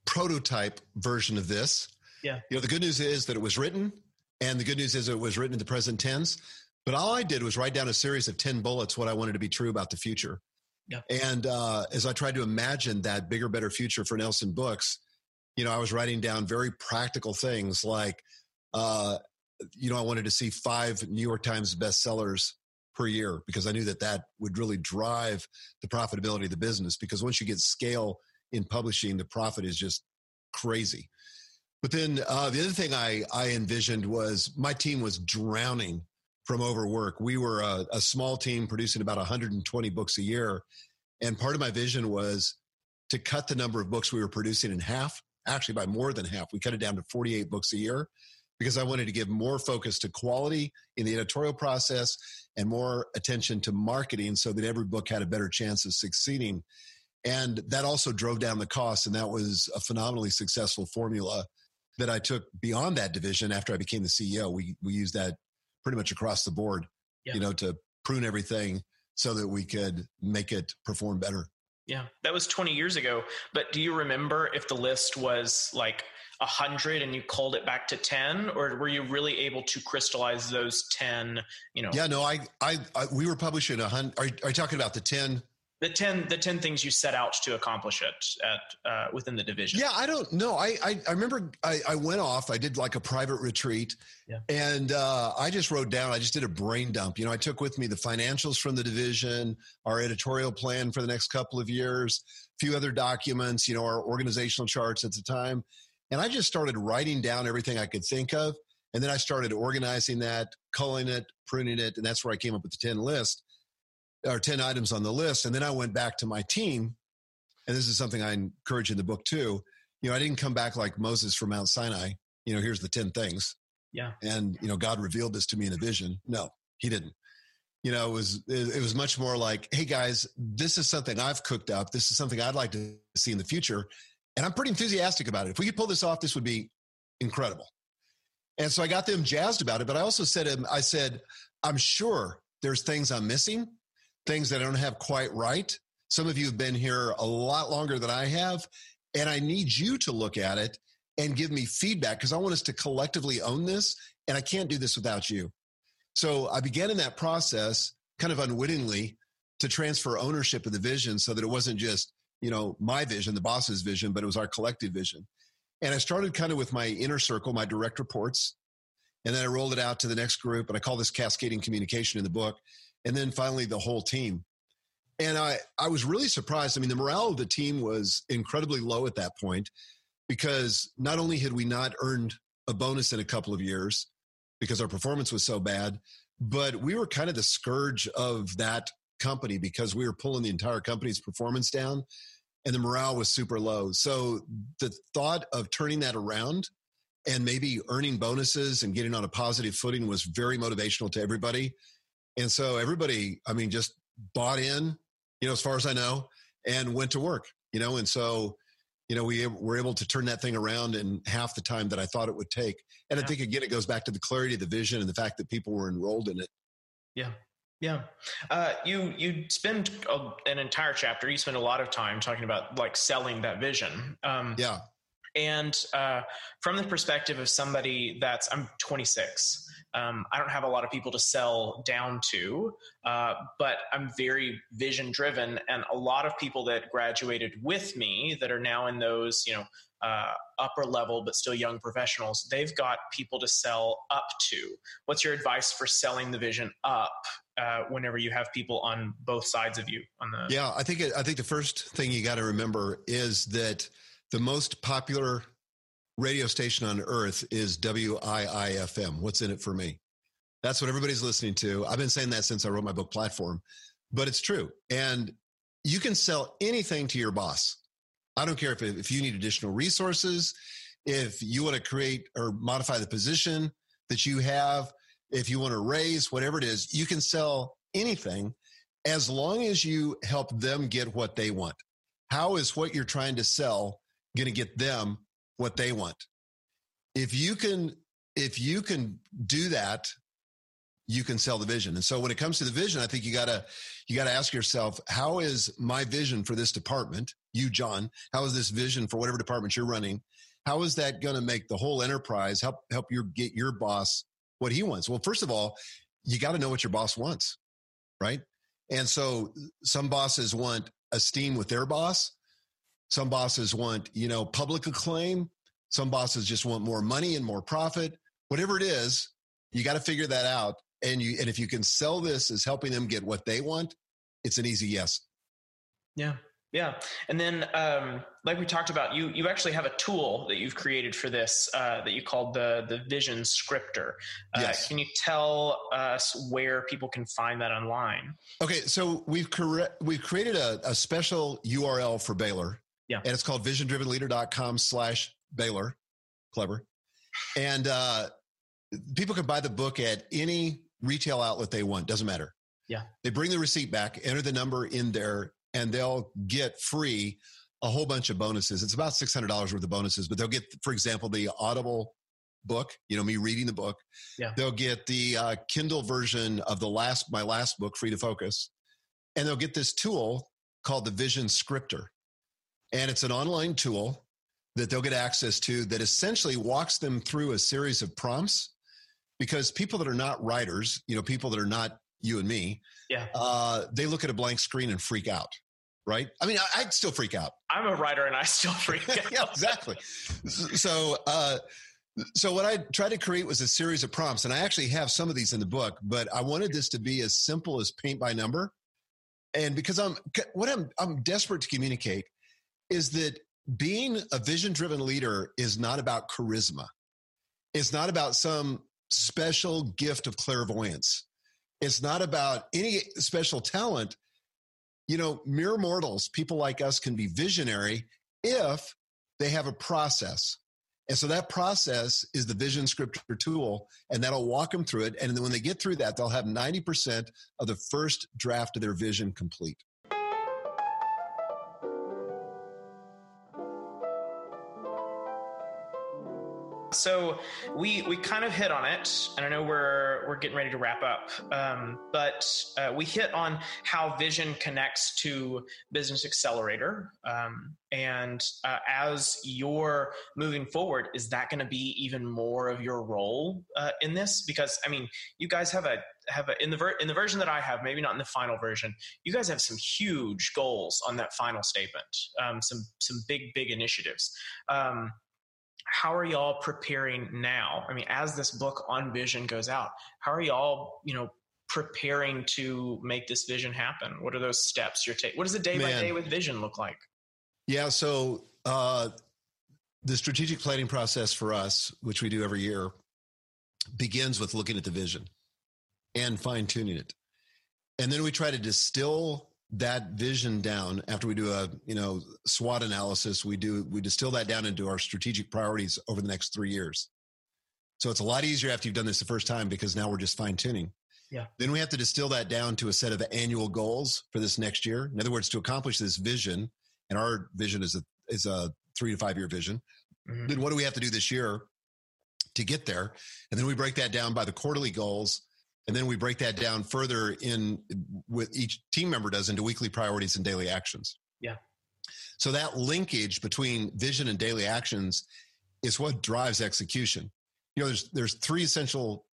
prototype version of this. Yeah. You know, the good news is that it was written, and the good news is it was written in the present tense. But all I did was write down a series of ten bullets what I wanted to be true about the future. Yeah. And uh, as I tried to imagine that bigger, better future for Nelson Books, you know, I was writing down very practical things like, uh, you know, I wanted to see five New York Times bestsellers per year because I knew that that would really drive the profitability of the business. Because once you get scale in publishing, the profit is just crazy. But then uh, the other thing I, I envisioned was my team was drowning from overwork. We were a, a small team producing about 120 books a year. And part of my vision was to cut the number of books we were producing in half actually by more than half. We cut it down to 48 books a year because I wanted to give more focus to quality in the editorial process and more attention to marketing so that every book had a better chance of succeeding. And that also drove down the cost. And that was a phenomenally successful formula that I took beyond that division after I became the CEO. We, we used that pretty much across the board, yeah. you know, to prune everything so that we could make it perform better. Yeah, that was 20 years ago. But do you remember if the list was like 100 and you called it back to 10 or were you really able to crystallize those 10 you know? Yeah no i i, I we were publishing a hundred are, are you talking about the 10 the 10 the 10 things you set out to accomplish it at uh, within the division. Yeah i don't know i i, I remember I, I went off i did like a private retreat yeah. and uh, i just wrote down i just did a brain dump you know i took with me the financials from the division our editorial plan for the next couple of years a few other documents you know our organizational charts at the time and i just started writing down everything i could think of And then I started organizing that, culling it, pruning it. And that's where I came up with the 10 list or 10 items on the list. And then I went back to my team. And this is something I encourage in the book too. You know, I didn't come back like Moses from Mount Sinai. You know, here's the 10 things. Yeah. And, you know, God revealed this to me in a vision. No, he didn't. You know, it was, it was much more like, Hey guys, this is something I've cooked up. This is something I'd like to see in the future. And I'm pretty enthusiastic about it. If we could pull this off, this would be incredible. And so I got them jazzed about it. But I also said, um, I said, I'm sure there's things I'm missing, things that I don't have quite right. Some of you have been here a lot longer than I have. And I need you to look at it and give me feedback because I want us to collectively own this. And I can't do this without you. So I began in that process kind of unwittingly to transfer ownership of the vision so that it wasn't just, you know, my vision, the boss's vision, but it was our collective vision. And I started kind of with my inner circle, my direct reports. And then I rolled it out to the next group. And I call this cascading communication in the book. And then finally, the whole team. And I, I was really surprised. I mean, the morale of the team was incredibly low at that point because not only had we not earned a bonus in a couple of years because our performance was so bad, but we were kind of the scourge of that company because we were pulling the entire company's performance down and the morale was super low. So the thought of turning that around and maybe earning bonuses and getting on a positive footing was very motivational to everybody. And so everybody, I mean, just bought in, you know, as far as I know, and went to work, you know, and so, you know, we were able to turn that thing around in half the time that I thought it would take. And yeah. I think again, it goes back to the clarity of the vision and the fact that people were enrolled in it. Yeah. Yeah, uh, you you spend a, an entire chapter. You spend a lot of time talking about like selling that vision. Um, yeah, and uh, from the perspective of somebody that's I'm 26. Um, I don't have a lot of people to sell down to, uh, but I'm very vision driven, and a lot of people that graduated with me that are now in those you know uh, upper level but still young professionals, they've got people to sell up to. What's your advice for selling the vision up uh, whenever you have people on both sides of you on the yeah i think i think the first thing you got to remember is that the most popular radio station on earth is wiifm what's in it for me? That's what everybody's listening to. I've been saying that since i wrote my book platform but it's true. And you can sell anything to your boss. I don't care if, if you need additional resources if you want to create or modify the position that you have if you want to raise, whatever it is, you can sell anything as long as you help them get what they want. How is what you're trying to sell going to get them what they want? If you can, if you can do that, you can sell the vision. And so when it comes to the vision, I think you gotta, you gotta ask yourself, how is my vision for this department, you, John, how is this vision for whatever department you're running? How is that going to make the whole enterprise help, help your get your boss what he wants. Well, first of all, you got to know what your boss wants, right? And so some bosses want esteem with their boss. Some bosses want, you know, public acclaim. Some bosses just want more money and more profit. Whatever it is, you got to figure that out. And you and if you can sell this as helping them get what they want, it's an easy yes. Yeah. Yeah, and then um, like we talked about, you you actually have a tool that you've created for this uh, that you called the the Vision Scripter. Uh, yes. Can you tell us where people can find that online? Okay, so we've cre- we've created a, a special URL for Baylor. Yeah, and it's called visiondrivenleader.com slash Baylor. Clever, and uh, people can buy the book at any retail outlet they want. Doesn't matter. Yeah, they bring the receipt back, enter the number in there and they'll get free a whole bunch of bonuses. It's about $600 worth of bonuses, but they'll get, for example, the Audible book, you know, me reading the book. Yeah. They'll get the uh, Kindle version of the last, my last book, Free to Focus. And they'll get this tool called the Vision Scripter. And it's an online tool that they'll get access to that essentially walks them through a series of prompts because people that are not writers, you know, people that are not you and me, yeah, uh, they look at a blank screen and freak out right? I mean, I, would still freak out. I'm a writer and I still freak out. yeah, exactly. So, uh, so what I tried to create was a series of prompts, and I actually have some of these in the book, but I wanted this to be as simple as paint by number. And because I'm what I'm I'm desperate to communicate is that being a vision driven leader is not about charisma. It's not about some special gift of clairvoyance. It's not about any special talent. You know, mere mortals, people like us can be visionary if they have a process. And so that process is the vision scripter tool, and that'll walk them through it. And then when they get through that, they'll have 90% of the first draft of their vision complete. So we we kind of hit on it, and I know we're we're getting ready to wrap up. Um, but uh, we hit on how vision connects to Business Accelerator, um, and uh, as you're moving forward, is that going to be even more of your role uh, in this? Because I mean, you guys have a have a in the ver- in the version that I have, maybe not in the final version. You guys have some huge goals on that final statement, um, some some big big initiatives. Um, how are y'all preparing now? I mean, as this book on vision goes out, how are y'all, you know, preparing to make this vision happen? What are those steps you're taking? What does a day Man. by day with vision look like? Yeah, so uh, the strategic planning process for us, which we do every year, begins with looking at the vision and fine tuning it. And then we try to distill that vision down after we do a you know SWOT analysis. We do we distill that down into our strategic priorities over the next three years. So it's a lot easier after you've done this the first time because now we're just fine tuning. Yeah. Then we have to distill that down to a set of annual goals for this next year. In other words, to accomplish this vision, and our vision is a is a three to five year vision. Mm-hmm. Then what do we have to do this year to get there? And then we break that down by the quarterly goals and then we break that down further in with each team member does into weekly priorities and daily actions. Yeah. So that linkage between vision and daily actions is what drives execution. You know, there's there's three essential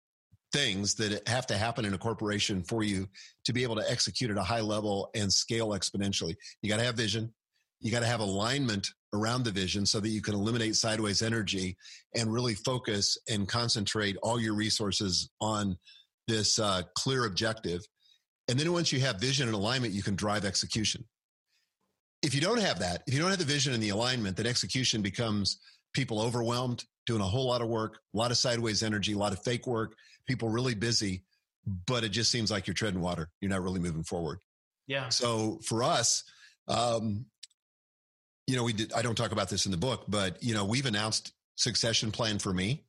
things that have to happen in a corporation for you to be able to execute at a high level and scale exponentially. You got to have vision. You got to have alignment around the vision so that you can eliminate sideways energy and really focus and concentrate all your resources on this uh, clear objective. And then once you have vision and alignment, you can drive execution. If you don't have that, if you don't have the vision and the alignment, then execution becomes people overwhelmed, doing a whole lot of work, a lot of sideways energy, a lot of fake work, people really busy, but it just seems like you're treading water. You're not really moving forward. Yeah. So for us, um, you know, we did, I don't talk about this in the book, but, you know, we've announced succession plan for me.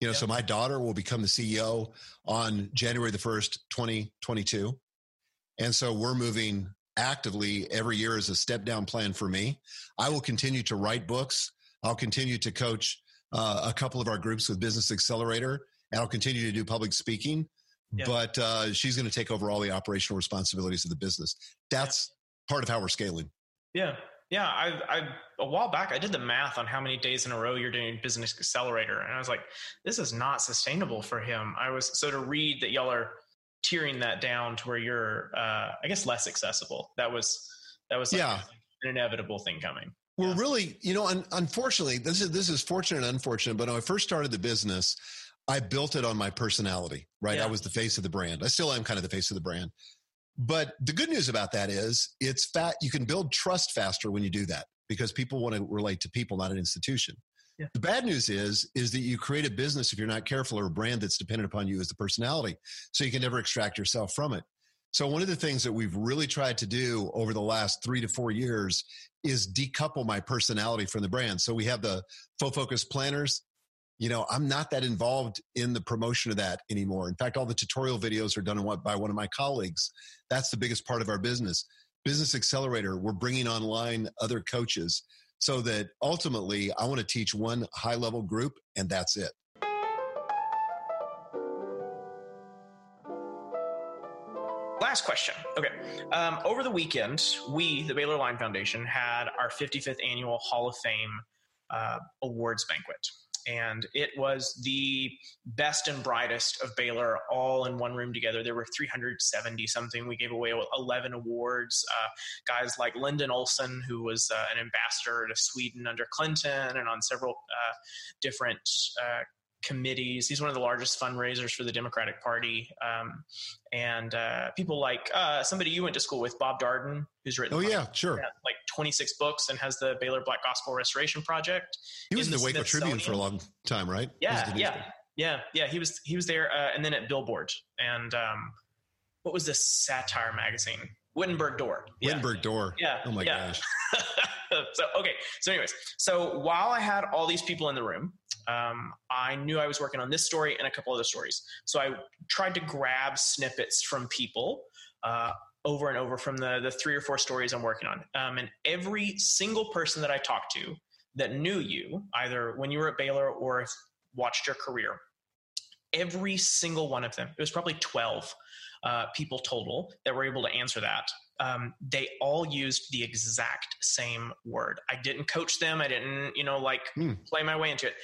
You know, so my daughter will become the CEO on January the 1st, 2022. And so we're moving actively every year as a step down plan for me. I will continue to write books. I'll continue to coach uh, a couple of our groups with Business Accelerator, and I'll continue to do public speaking. Yeah. But uh, she's going to take over all the operational responsibilities of the business. That's yeah. part of how we're scaling. Yeah, yeah, I, I a while back I did the math on how many days in a row you're doing Business Accelerator, and I was like, this is not sustainable for him. I was so to read that y'all are tearing that down to where you're, uh, I guess, less accessible. That was that was like yeah. an inevitable thing coming. We're yeah. really, you know, un- unfortunately, this is this is fortunate and unfortunate. But when I first started the business, I built it on my personality. Right, yeah. I was the face of the brand. I still am kind of the face of the brand. But the good news about that is it's fat. You can build trust faster when you do that because people want to relate to people, not an institution. Yeah. The bad news is is that you create a business if you're not careful or a brand that's dependent upon you as the personality, so you can never extract yourself from it. So one of the things that we've really tried to do over the last three to four years is decouple my personality from the brand. So we have the full focus planners you know, I'm not that involved in the promotion of that anymore. In fact, all the tutorial videos are done by one of my colleagues. That's the biggest part of our business. Business Accelerator, we're bringing online other coaches so that ultimately I want to teach one high level group and that's it. Last question. Okay. Um, over the weekend, we, the Baylor Line Foundation, had our 55th annual Hall of Fame uh, awards banquet and it was the best and brightest of Baylor all in one room together. There were 370 something. We gave away 11 awards. Uh, guys like Lyndon Olson, who was uh, an ambassador to Sweden under Clinton and on several uh, different uh, committees. He's one of the largest fundraisers for the Democratic Party. Um, and uh, people like uh, somebody you went to school with, Bob Darden, who's written Oh like, yeah, sure. like 26 books and has the Baylor Black Gospel Restoration Project. He was in the, the Waco Tribune for a long time, right? Yeah, yeah, yeah, yeah. He was he was there, uh, and then at Billboard, and um, what was this satire magazine? Wittenberg Door. Yeah. Wittenberg Door. Yeah. Oh my yeah. gosh. so okay. So, anyways, so while I had all these people in the room, um, I knew I was working on this story and a couple other stories. So I tried to grab snippets from people uh, over and over from the the three or four stories I'm working on. Um, and every single person that I talked to that knew you, either when you were at Baylor or watched your career, every single one of them, it was probably 12 uh, people total that were able to answer that. Um, they all used the exact same word. I didn't coach them. I didn't, you know, like Hmm. play my way into it.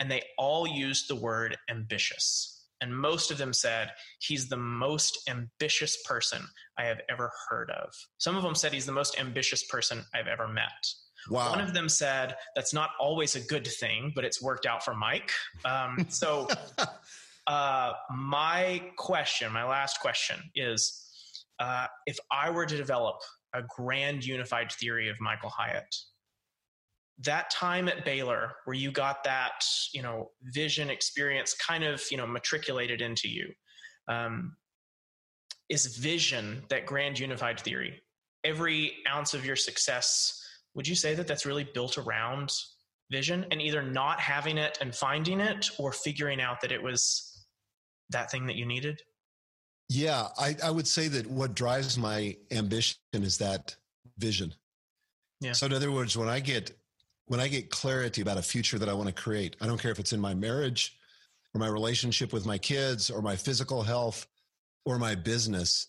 And they all used the word ambitious. And most of them said, he's the most ambitious person I have ever heard of. Some of them said he's the most ambitious person I've ever met. Wow. One of them said, that's not always a good thing, but it's worked out for Mike. Um, so, uh, my question, my last question is uh, if I were to develop a grand unified theory of Michael Hyatt, that time at Baylor where you got that, you know, vision experience kind of, you know, matriculated into you, um, is vision that grand unified theory. Every ounce of your success, would you say that that's really built around vision and either not having it and finding it or figuring out that it was that thing that you needed? Yeah, I, I would say that what drives my ambition is that vision. Yeah. So in other words, when I get when I get clarity about a future that I want to create, I don't care if it's in my marriage or my relationship with my kids or my physical health or my business,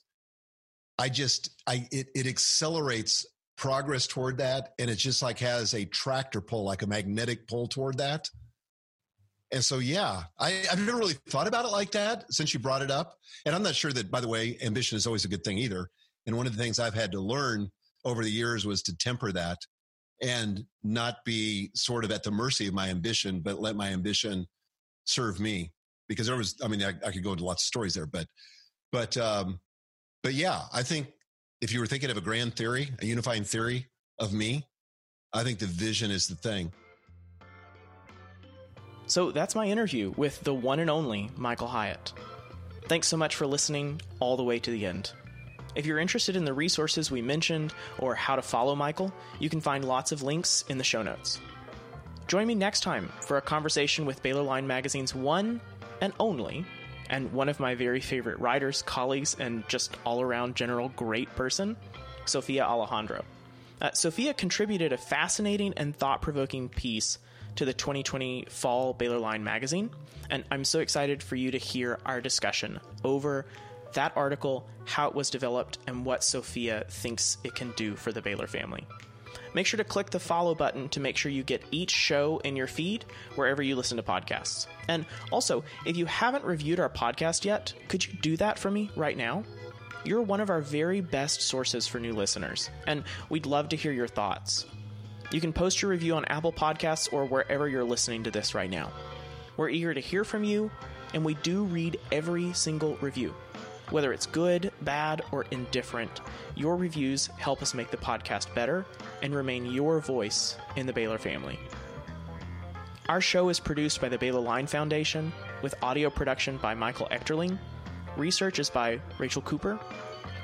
I just I it, it accelerates progress toward that. And it just like has a tractor pull, like a magnetic pull toward that. And so, yeah, I, I've never really thought about it like that since you brought it up. And I'm not sure that, by the way, ambition is always a good thing either. And one of the things I've had to learn over the years was to temper that and not be sort of at the mercy of my ambition, but let my ambition serve me. Because there was, I mean, I, I could go into lots of stories there, but, but, um, but yeah, I think if you were thinking of a grand theory, a unifying theory of me, I think the vision is the thing. So that's my interview with the one and only Michael Hyatt. Thanks so much for listening all the way to the end. If you're interested in the resources we mentioned or how to follow Michael, you can find lots of links in the show notes. Join me next time for a conversation with Baylor Line Magazine's one and only, and one of my very favorite writers, colleagues, and just all around general great person, Sophia Alejandro. Uh, Sophia contributed a fascinating and thought provoking piece to the 2020 Fall Baylor Line magazine, and I'm so excited for you to hear our discussion over that article, how it was developed, and what Sophia thinks it can do for the Baylor family. Make sure to click the follow button to make sure you get each show in your feed wherever you listen to podcasts. And also, if you haven't reviewed our podcast yet, could you do that for me right now? You're one of our very best sources for new listeners, and we'd love to hear your thoughts. You can post your review on Apple Podcasts or wherever you're listening to this right now. We're eager to hear from you, and we do read every single review. Whether it's good, bad, or indifferent, your reviews help us make the podcast better and remain your voice in the Baylor family. Our show is produced by the Baylor Line Foundation, with audio production by Michael Echterling. Research is by Rachel Cooper.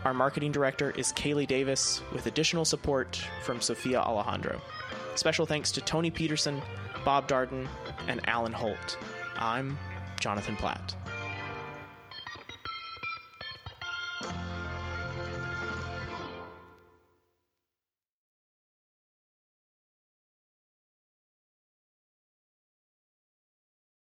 Our marketing director is Kaylee Davis, with additional support from Sophia Alejandro. Special thanks to Tony Peterson, Bob Darden, and Alan Holt. I'm Jonathan Platt.